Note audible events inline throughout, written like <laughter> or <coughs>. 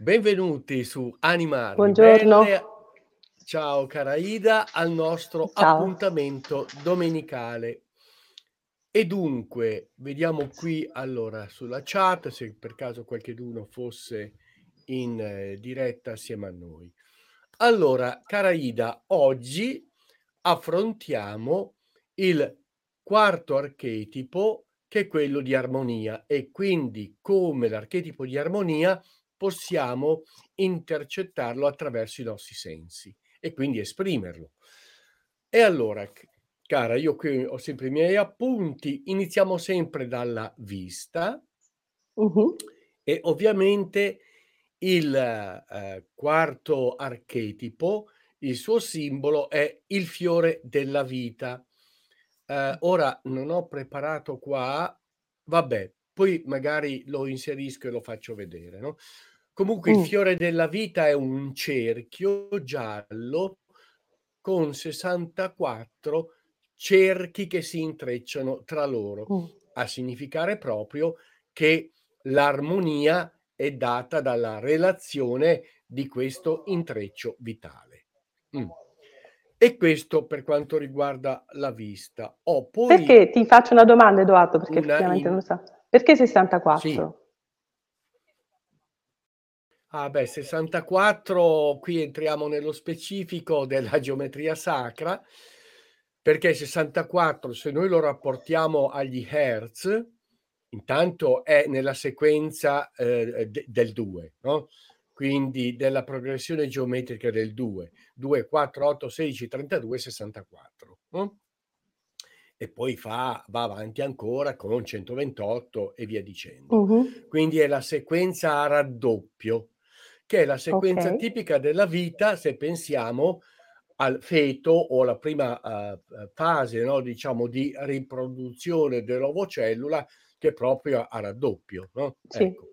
Benvenuti su Anima Buongiorno. Ribelle. Ciao cara Ida, al nostro Ciao. appuntamento domenicale. E dunque, vediamo qui allora sulla chat se per caso qualcheduno fosse in eh, diretta assieme a noi. Allora, cara Ida, oggi affrontiamo il quarto archetipo che è quello di armonia e quindi come l'archetipo di armonia possiamo intercettarlo attraverso i nostri sensi e quindi esprimerlo. E allora, cara, io qui ho sempre i miei appunti, iniziamo sempre dalla vista Mh-mh. e ovviamente il eh, quarto archetipo, il suo simbolo è il fiore della vita. Eh, ora non ho preparato qua, vabbè, poi magari lo inserisco e lo faccio vedere, no? Comunque il Mh. fiore della vita è un cerchio giallo con 64 cerchi che si intrecciano tra loro, Mh. a significare proprio che l'armonia è data dalla relazione di questo intreccio vitale. Mm. E questo per quanto riguarda la vista. Ho poi Perché ti faccio una domanda Edoardo, perché effettivamente non in... lo sa. Perché Sì. 64? Ah beh, 64, qui entriamo nello specifico della geometria sacra, perché 64, se noi lo rapportiamo agli hertz, intanto è nella sequenza eh, de- del 2, no? quindi della progressione geometrica del 2, 2, 4, 8, 16, 32, 64. no? E poi fa, va avanti ancora con 128 e via dicendo. Mh-mh. Quindi è la sequenza a raddoppio, che è la sequenza Okay. tipica della vita se pensiamo al feto o alla prima eh, fase, no, diciamo, di riproduzione dell'ovocellula che proprio a raddoppio. No? Sì. Ecco.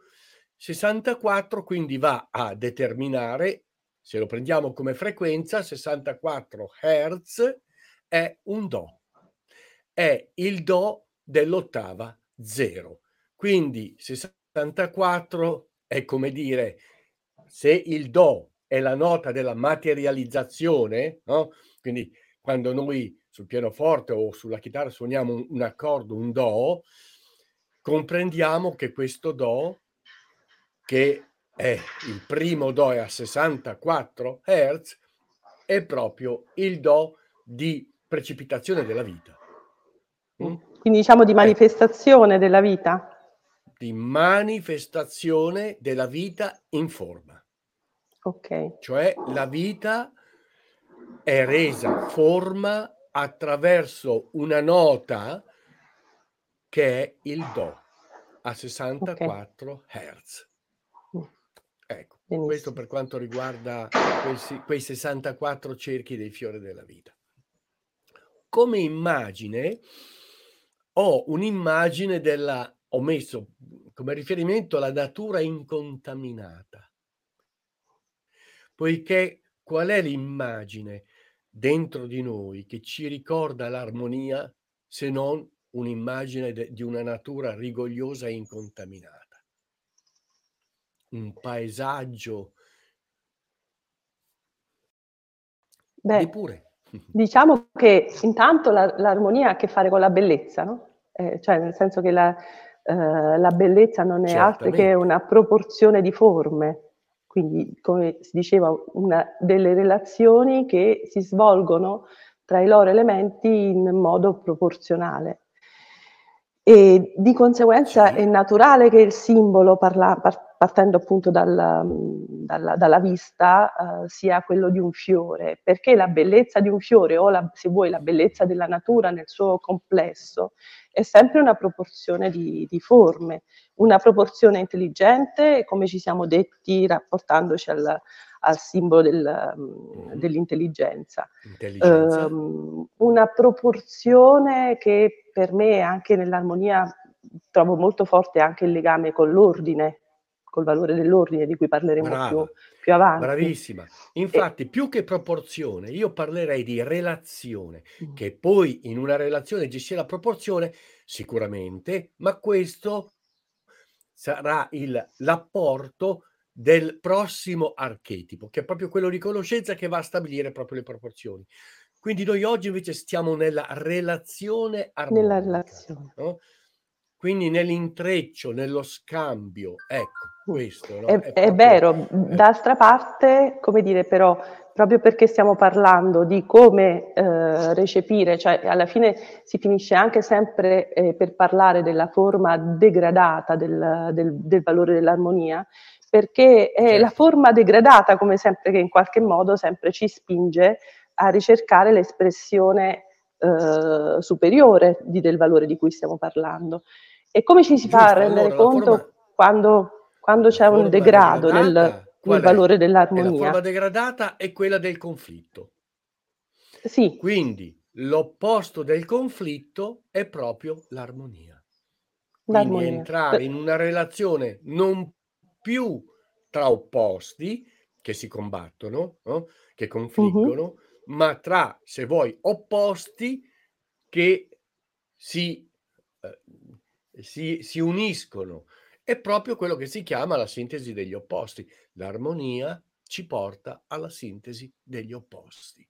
64 quindi va a determinare, se lo prendiamo come frequenza, 64 Hz è un Do, è il Do dell'ottava 0. Quindi 64 è come dire, se il Do è la nota della materializzazione, no? quindi quando noi sul pianoforte o sulla chitarra suoniamo un, un accordo, un Do, comprendiamo che questo Do, che è il primo Do è a 64 Hz, è proprio il Do di precipitazione della vita. Mm? Quindi diciamo di Ecco, manifestazione della vita? Di manifestazione della vita in forma. Okay. Cioè la vita è resa forma attraverso una nota che è il Do a Okay. 64 Hz. Mh. Ecco, questo Benissimo. per quanto riguarda quei, si- quei 64 cerchi del fiore della vita. Come immagine ho un'immagine della, ho messo come riferimento la natura incontaminata, poiché qual è l'immagine dentro di noi che ci ricorda l'armonia se non un'immagine de- di una natura rigogliosa e incontaminata? Un paesaggio Beh, pure. <laughs> diciamo che intanto la l'armonia ha a che fare con la bellezza, no, ehm, cioè nel senso che la ehm, la bellezza non è altro che Certamente. una proporzione di forme. Quindi, come si diceva, una delle relazioni che si svolgono tra i loro elementi in modo proporzionale. E di conseguenza è naturale che il simbolo parla par partendo appunto dal mhmm, dalla dalla vista, uhm, sia quello di un fiore, perché la bellezza di un fiore o la se vuoi la bellezza della natura nel suo complesso, è sempre una proporzione di di forme, una proporzione intelligente, come ci siamo detti rapportandoci al al simbolo del mhmm, Mhm. dell'intelligenza. Intelligenza. Uhm, una proporzione che per me anche nell'armonia trovo molto forte anche il legame con l'ordine, col valore dell'ordine di cui parleremo più Brava, più avanti. bravissima. E Infatti, più che proporzione, io parlerei di relazione, Mh. che poi in una relazione ci sia la proporzione, sicuramente, ma questo sarà il l'apporto del prossimo archetipo, che è proprio quello di conoscenza che va a stabilire proprio le proporzioni. Quindi noi oggi invece stiamo nella relazione armonica. Nella relazione. No? Quindi nell'intreccio, nello scambio, ecco, questo. No? È, è, è vero, eh. d'altra parte, come dire, però, proprio perché stiamo parlando di come eh, recepire, cioè alla fine si finisce anche sempre eh, per parlare della forma degradata del, del, del valore dell'armonia, perché è certo. la forma degradata, come sempre, che in qualche modo sempre ci spinge a ricercare l'espressione eh, superiore di, del valore di cui stiamo parlando. E come ci si Giusto, fa a rendere allora, conto forma, quando, quando c'è un degrado nel, nel valore dell'armonia? la forma degradata è quella del conflitto. Sì. Quindi l'opposto del conflitto è proprio l'armonia. Quindi l'armonia. entrare in una relazione non più tra opposti che si combattono, no? che confliggono, uh-huh ma tra, se vuoi, opposti che si, eh, si, si uniscono. È proprio quello che si chiama la sintesi degli opposti. L'armonia ci porta alla sintesi degli opposti.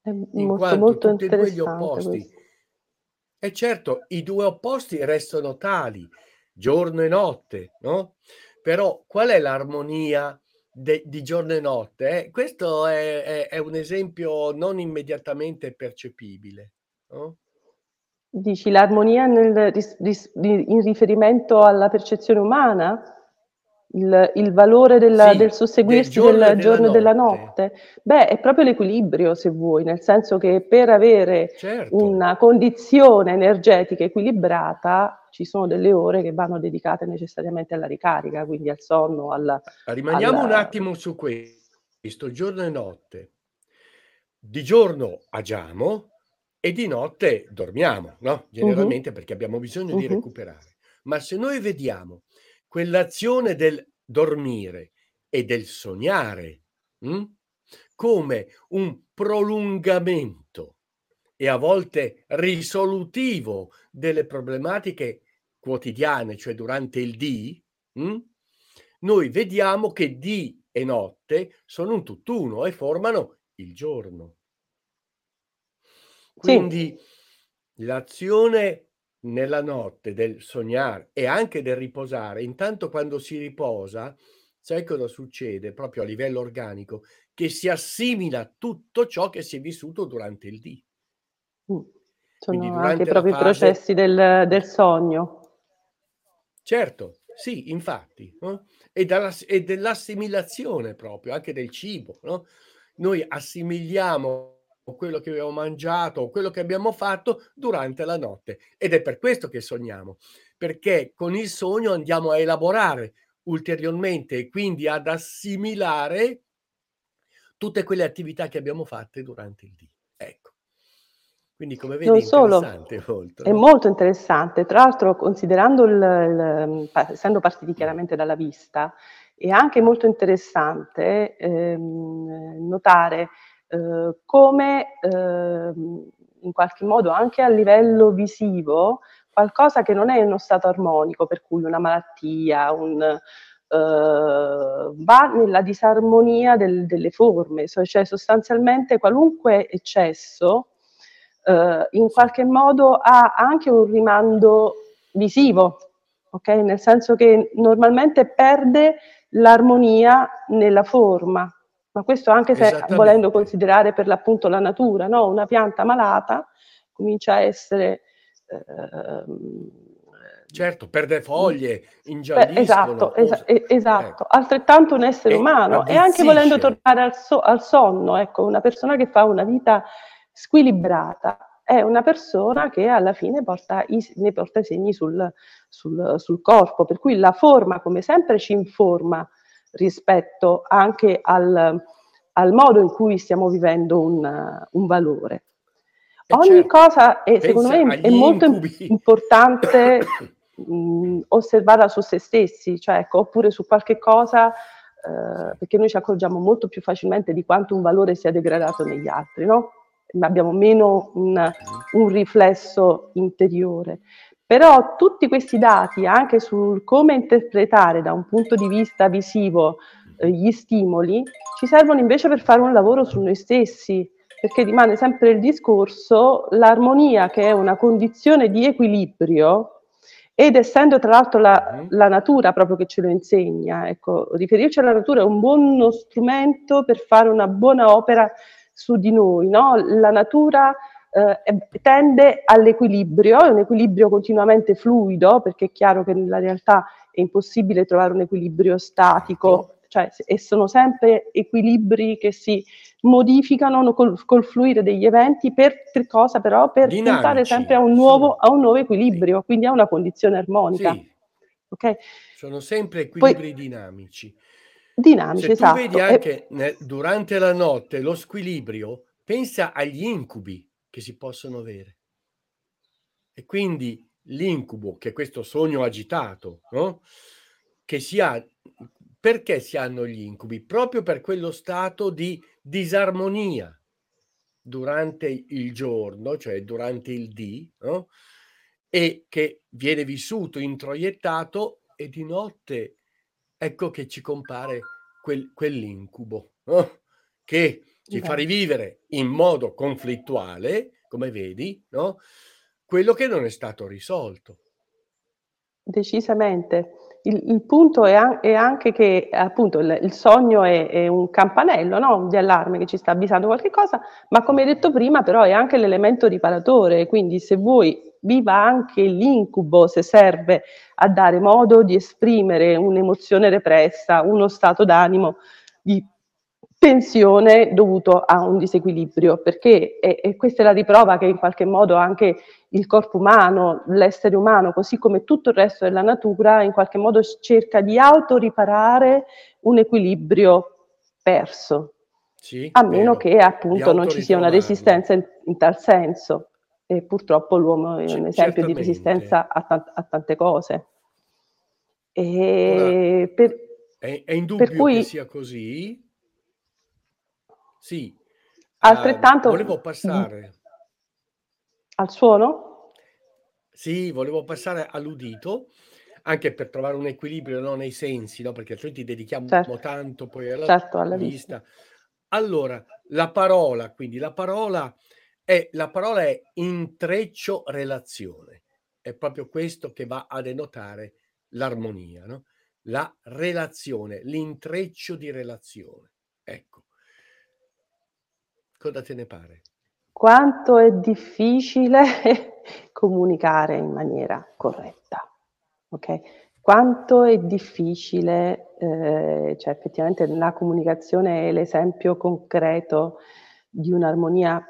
È in molto, quanto molto tutti e due gli opposti. E certo, i due opposti restano tali, giorno e notte, no? Però qual è l'armonia de, di giorno e notte. Eh? Questo è, è, è, un esempio non immediatamente percepibile. No? Dici l'armonia nel, in riferimento alla percezione umana? Il, il valore della, sì, del susseguirsi del giorno, del giorno e della notte. Beh, è proprio l'equilibrio, se vuoi, nel senso che per avere certo. una condizione energetica equilibrata ci sono delle ore che vanno dedicate necessariamente alla ricarica, quindi al sonno, alla... Rimaniamo alla... un attimo su questo, giorno e notte. Di giorno agiamo e di notte dormiamo, no? Generalmente uh-huh. perché abbiamo bisogno uh-huh. di recuperare. Ma se noi vediamo quell'azione del dormire e del sognare mh? Hm, come un prolungamento e a volte risolutivo delle problematiche quotidiane, cioè durante il dì, mh? Hm, noi vediamo che dì e notte sono un tutt'uno e formano il giorno. Quindi sì. l'azione nella notte del sognare e anche del riposare, intanto quando si riposa, sai cosa succede proprio a livello organico? Che si assimila tutto ciò che si è vissuto durante il dì. Mm. Sono anche proprio fase... i processi del, del, sogno. Certo, sì, infatti, no? e, dalla, e, dell'assimilazione proprio, anche del cibo. No? Noi assimiliamo quello che abbiamo mangiato o quello che abbiamo fatto durante la notte. Ed è per questo che sogniamo, perché con il sogno andiamo a elaborare ulteriormente e quindi ad assimilare tutte quelle attività che abbiamo fatte durante il dì. Ecco. Quindi come vedi non solo, molto, è no? molto interessante. Tra l'altro considerando il, il, essendo partiti chiaramente dalla vista, è anche molto interessante ehm, notare eh, come eh, in qualche modo anche a livello visivo qualcosa che non è in uno stato armonico, per cui una malattia, un, eh, va nella disarmonia del, delle forme, cioè sostanzialmente qualunque eccesso eh, in qualche modo ha anche un rimando visivo, ok? Nel senso che normalmente perde l'armonia nella forma, ma questo anche se volendo considerare per l'appunto la natura, no? una pianta malata comincia a essere... Eh, certo, perde foglie, ingialliscono. Esatto, esa- esatto. Ecco. altrettanto un essere e umano. Avvizzisce. E anche volendo tornare al, so- al sonno, ecco, una persona che fa una vita squilibrata è una persona che alla fine porta i, ne porta i segni sul, sul, sul corpo, per cui la forma, come sempre, ci informa rispetto anche al, al modo in cui stiamo vivendo un, un valore. E Ogni certo, cosa, è, secondo me, è molto incubi. importante <coughs> mh, osservarla su se stessi, cioè, ecco, oppure su qualche cosa, eh, perché noi ci accorgiamo molto più facilmente di quanto un valore sia degradato negli altri, no? abbiamo meno un, un riflesso interiore. Però tutti questi dati, anche sul come interpretare da un punto di vista visivo eh, gli stimoli, ci servono invece per fare un lavoro su noi stessi, perché rimane sempre il discorso, l'armonia che è una condizione di equilibrio, ed essendo tra l'altro la, mm-hmm. la, natura proprio che ce lo insegna, ecco, riferirci alla natura è un buono strumento per fare una buona opera su di noi, no? La natura eh, tende all'equilibrio, è un equilibrio continuamente fluido, perché è chiaro che nella realtà è impossibile trovare un equilibrio statico, cioè, e sono sempre equilibri che si modificano col, col fluire degli eventi per, cosa però? Per Dinamici. puntare sempre a un, nuovo, a un nuovo equilibrio, sì. quindi a una condizione armonica. Sì. Okay? Sono sempre equilibri Poi, dinamici. Dinamici, Se esatto. vedi anche e... durante la notte lo squilibrio, pensa agli incubi che si possono avere. E quindi l'incubo, che è questo sogno agitato, no? che si ha, perché si hanno gli incubi? Proprio per quello stato di disarmonia durante il giorno, cioè durante il D, no? e che viene vissuto, introiettato e di notte ecco che ci compare quel, quell'incubo no? che ci fa rivivere in modo conflittuale, come vedi, no? quello che non è stato risolto. Decisamente. Il, il punto è, è, anche che appunto il, il sogno è, è, un campanello no? di allarme che ci sta avvisando qualche cosa, ma come detto prima però è anche l'elemento riparatore, quindi se vuoi viva anche l'incubo se serve a dare modo di esprimere un'emozione repressa, uno stato d'animo di tensione dovuto a un disequilibrio, perché e, e questa è la riprova che in qualche modo anche il corpo umano, l'essere umano, così come tutto il resto della natura, in qualche modo cerca di autoriparare un equilibrio perso. Sì, a meno vero. che appunto non ci sia una resistenza in, in, tal senso. E purtroppo l'uomo è un esempio di resistenza a, t- a tante cose. E per, è, è indubbio per cui, che sia così, sì. Altrettanto... Uh, volevo passare... Al suono? Sì, volevo passare all'udito, anche per trovare un equilibrio no, nei sensi, no? perché altrimenti dedichiamo certo. tanto poi alla, certo, alla vista. vista. Allora, la parola, quindi la parola è, la parola è intreccio relazione. È proprio questo che va a denotare l'armonia, no? la relazione, l'intreccio di relazione. Ecco. Cosa te ne pare? Quanto è difficile <laughs> comunicare in maniera corretta, ok? Quanto è difficile, eh, cioè effettivamente la comunicazione è l'esempio concreto di un'armonia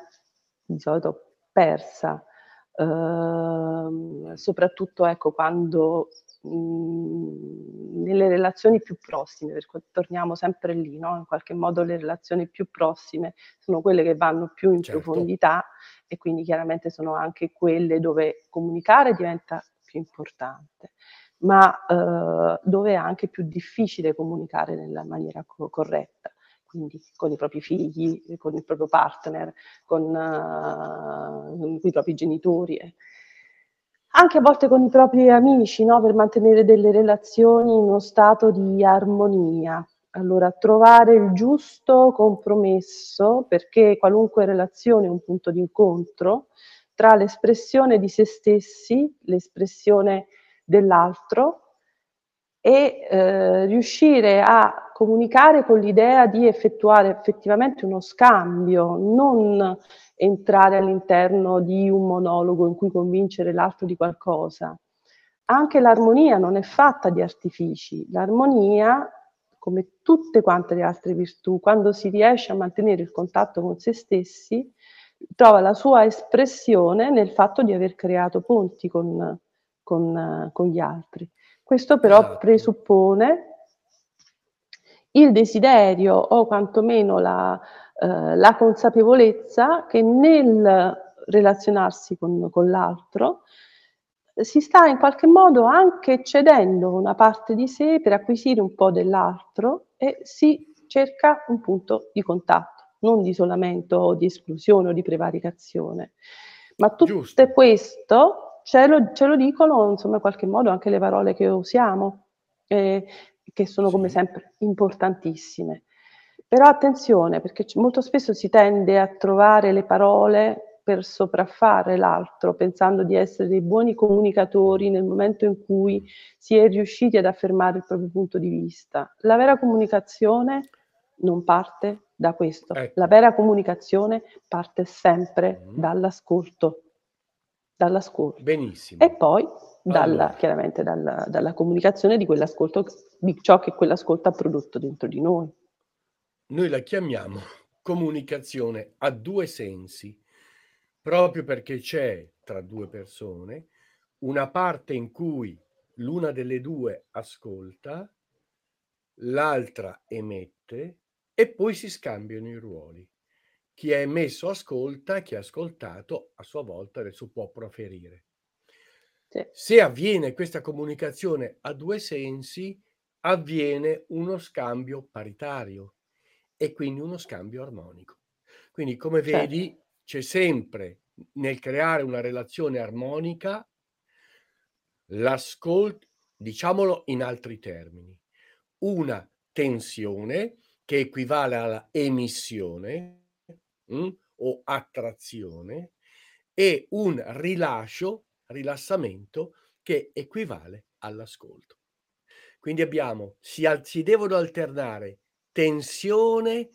di solito persa, eh, soprattutto ecco, quando Mhmm, nelle relazioni più prossime, perché torniamo sempre lì, no? in qualche modo le relazioni più prossime sono quelle che vanno più in certo. profondità e quindi chiaramente sono anche quelle dove comunicare diventa più importante, ma eh, dove è anche più difficile comunicare nella maniera co- corretta quindi con i propri figli, con il proprio partner, con, uh, con i propri genitori. Anche a volte con i propri amici, no? per mantenere delle relazioni in uno stato di armonia. Allora, trovare il giusto compromesso, perché qualunque relazione è un punto di incontro, tra l'espressione di se stessi, l'espressione dell'altro, e eh, riuscire a comunicare con l'idea di effettuare effettivamente uno scambio, non entrare all'interno di un monologo in cui convincere l'altro di qualcosa. Anche l'armonia non è fatta di artifici, l'armonia, come tutte quante le altre virtù, quando si riesce a mantenere il contatto con se stessi, trova la sua espressione nel fatto di aver creato ponti con, con, con gli altri. Questo però esatto. presuppone il desiderio o quantomeno la, eh, la consapevolezza che nel relazionarsi con, con l'altro si sta in qualche modo anche cedendo una parte di sé per acquisire un po' dell'altro e si cerca un punto di contatto, non di isolamento o di esclusione o di prevaricazione. Ma tutto Giusto. questo ce lo, ce lo dicono insomma in qualche modo anche le parole che usiamo, eh, che sono come sempre importantissime. Però attenzione, perché molto spesso si tende a trovare le parole per sopraffare l'altro, pensando di essere dei buoni comunicatori nel momento in cui si è riusciti ad affermare il proprio punto di vista. La vera comunicazione non parte da questo. Ecco. La vera comunicazione parte sempre mm. dall'ascolto. Dall'ascolto. Benissimo. E poi dalla, allora. chiaramente dalla, dalla comunicazione di quell'ascolto, di ciò che quell'ascolto ha prodotto dentro di noi. Noi la chiamiamo comunicazione a due sensi, proprio perché c'è tra due persone una parte in cui l'una delle due ascolta, l'altra emette e poi si scambiano i ruoli. Chi è emesso ascolta, chi ha ascoltato a sua volta adesso può proferire. Sì. Se avviene questa comunicazione a due sensi, avviene uno scambio paritario e quindi uno scambio armonico. Quindi come certo. vedi c'è sempre nel creare una relazione armonica l'ascolto, diciamolo in altri termini, una tensione che equivale alla emissione mh, mm, o attrazione e un rilascio, rilassamento che equivale all'ascolto. Quindi abbiamo, si, si devono alternare tensione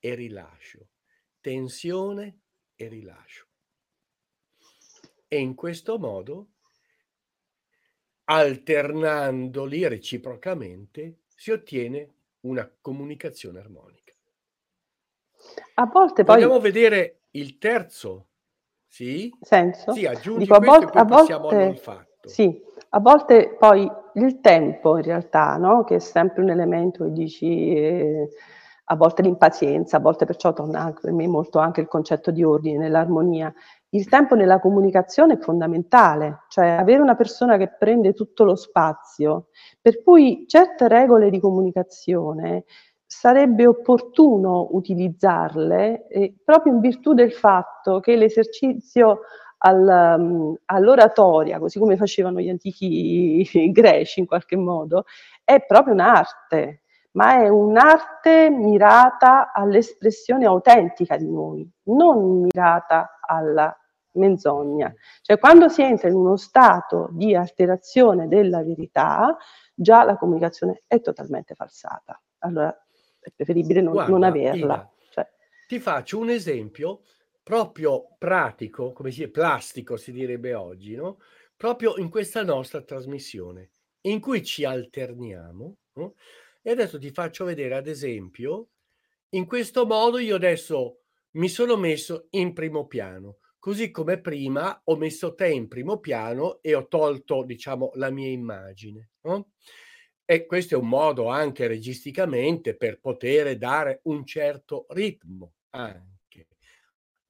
e rilascio, tensione e rilascio. E in questo modo, alternandoli reciprocamente, si ottiene una comunicazione armonica. A volte poi... Vogliamo vedere il terzo, sì? Senso? Sì, aggiungi Dico, a, vol- a volte, fatto. Sì, a volte poi il tempo in realtà, no? che è sempre un elemento che dici... Eh, a volte l'impazienza, a volte perciò torna per me molto anche il concetto di ordine, nell'armonia. Il tempo nella comunicazione è fondamentale, cioè avere una persona che prende tutto lo spazio, per cui certe regole di comunicazione sarebbe opportuno utilizzarle eh, proprio in virtù del fatto che l'esercizio al, um, all'oratoria, così come facevano gli antichi <laughs> greci in qualche modo, è proprio un'arte ma è un'arte mirata all'espressione autentica di noi, non mirata alla menzogna. Cioè quando si entra in uno stato di alterazione della verità, già la comunicazione è totalmente falsata. Allora è preferibile non, Guarda, non averla. Ina, cioè. Ti faccio un esempio proprio pratico, come si è plastico si direbbe oggi, no? proprio in questa nostra trasmissione, in cui ci alterniamo. No? E adesso ti faccio vedere, ad esempio, in questo modo io adesso mi sono messo in primo piano, così come prima ho messo te in primo piano e ho tolto, diciamo, la mia immagine. No? E questo è un modo anche registicamente per poter dare un certo ritmo anche.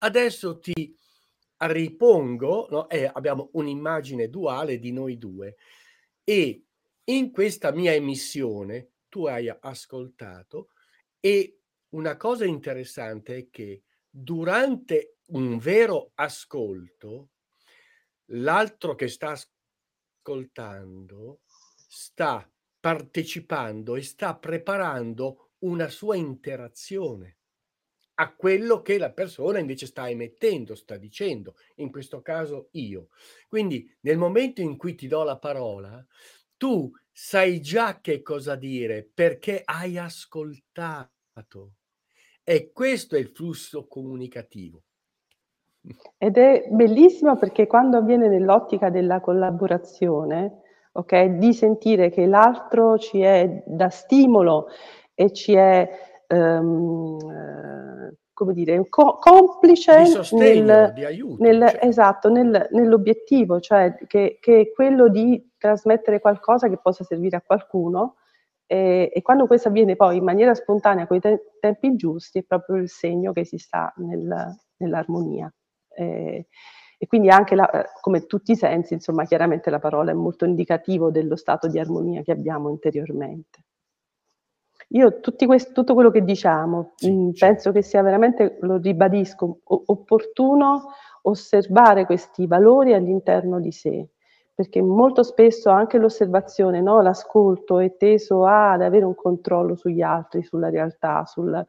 Adesso ti ripongo, no? e abbiamo un'immagine duale di noi due e in questa mia emissione tu hai ascoltato e una cosa interessante è che durante un vero ascolto, l'altro che sta ascoltando sta partecipando e sta preparando una sua interazione a quello che la persona invece sta emettendo, sta dicendo, in questo caso io. Quindi nel momento in cui ti do la parola, tu sai già che cosa dire perché hai ascoltato. E questo è il flusso comunicativo. Ed è bellissimo perché quando avviene nell'ottica della collaborazione, ok, di sentire che l'altro ci è da stimolo e ci è um, come dire, co- complice di sostegno, nel, di aiuto, nel, cioè. esatto, nel, nell'obiettivo, cioè che, che, è quello di trasmettere qualcosa che possa servire a qualcuno e, e quando questo avviene poi in maniera spontanea con i te- tempi giusti è proprio il segno che si sta nel, nell'armonia. E, e quindi anche la, come tutti i sensi, insomma, chiaramente la parola è molto indicativo dello stato di armonia che abbiamo interiormente. Io quest- tutto quello che diciamo mh, mm, penso che sia veramente, lo ribadisco, o- opportuno osservare questi valori all'interno di sé, perché molto spesso anche l'osservazione, no, l'ascolto è teso ad avere un controllo sugli altri, sulla realtà, sul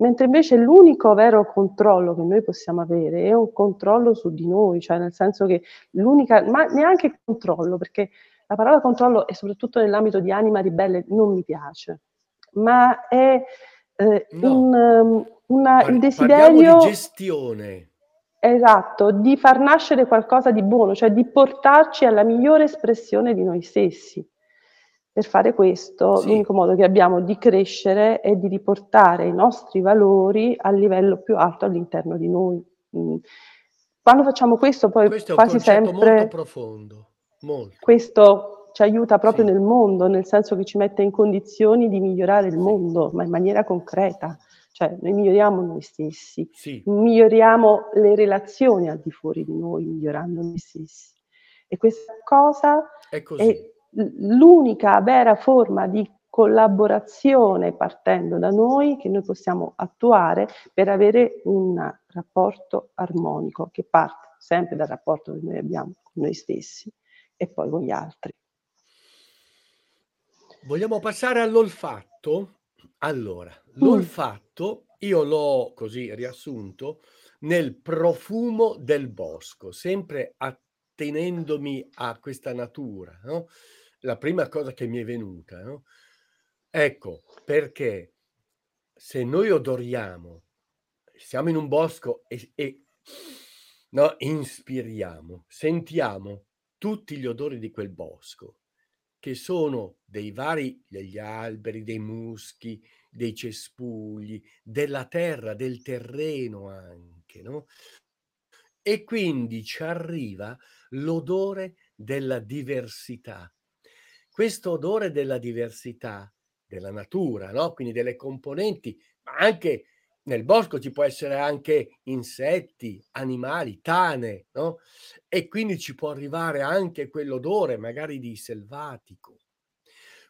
mentre invece l'unico vero controllo che noi possiamo avere è un controllo su di noi, cioè nel senso che l'unica ma neanche controllo, perché la parola controllo e soprattutto nell'ambito di anima ribelle non mi piace, ma è eh, No. un, um, una, Par il desiderio di gestione. Esatto, di far nascere qualcosa di buono, cioè di portarci alla migliore espressione di noi stessi. Per fare questo, Sì. l'unico modo che abbiamo di crescere è di riportare i nostri valori al livello più alto all'interno di noi. Mhmm, quando facciamo questo poi Questo quasi concetto molto sempre profondo, molto. questo ci aiuta proprio Sì. nel mondo, nel senso che ci mette in condizioni di migliorare il mondo, ma in maniera concreta. Cioè noi miglioriamo noi stessi, Sì. miglioriamo le relazioni al di fuori di noi, migliorando noi stessi. E questa cosa È è l'unica vera forma di collaborazione partendo da noi che noi possiamo attuare per avere un rapporto armonico che parte sempre dal rapporto che noi abbiamo con noi stessi e poi con gli altri. Vogliamo passare all'olfatto? Allora, Mh. l'olfatto io l'ho così riassunto nel profumo del bosco, sempre attenendomi a questa natura, no, la prima cosa che mi è venuta, no. Ecco, perché se noi odoriamo, siamo in un bosco e e no, inspiriamo, sentiamo tutti gli odori di quel bosco, che sono dei vari degli alberi, dei muschi, dei cespugli, della terra, del terreno anche, no, e quindi ci arriva l'odore della diversità. Questo odore della diversità della natura, no, quindi delle componenti, ma anche nel bosco ci può essere anche insetti, animali, tane, no, e quindi ci può arrivare anche quell'odore magari di selvatico.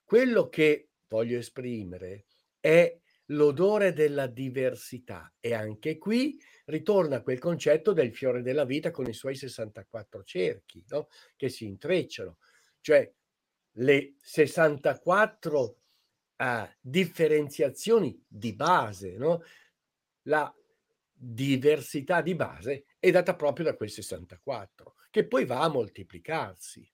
Quello che voglio esprimere è l'odore della diversità e anche qui ritorna quel concetto del fiore della vita con i suoi 64 cerchi, no, che si intrecciano, cioè le 64, uhm, differenziazioni di base, no, la diversità di base è data proprio da quei 64, che poi va a moltiplicarsi.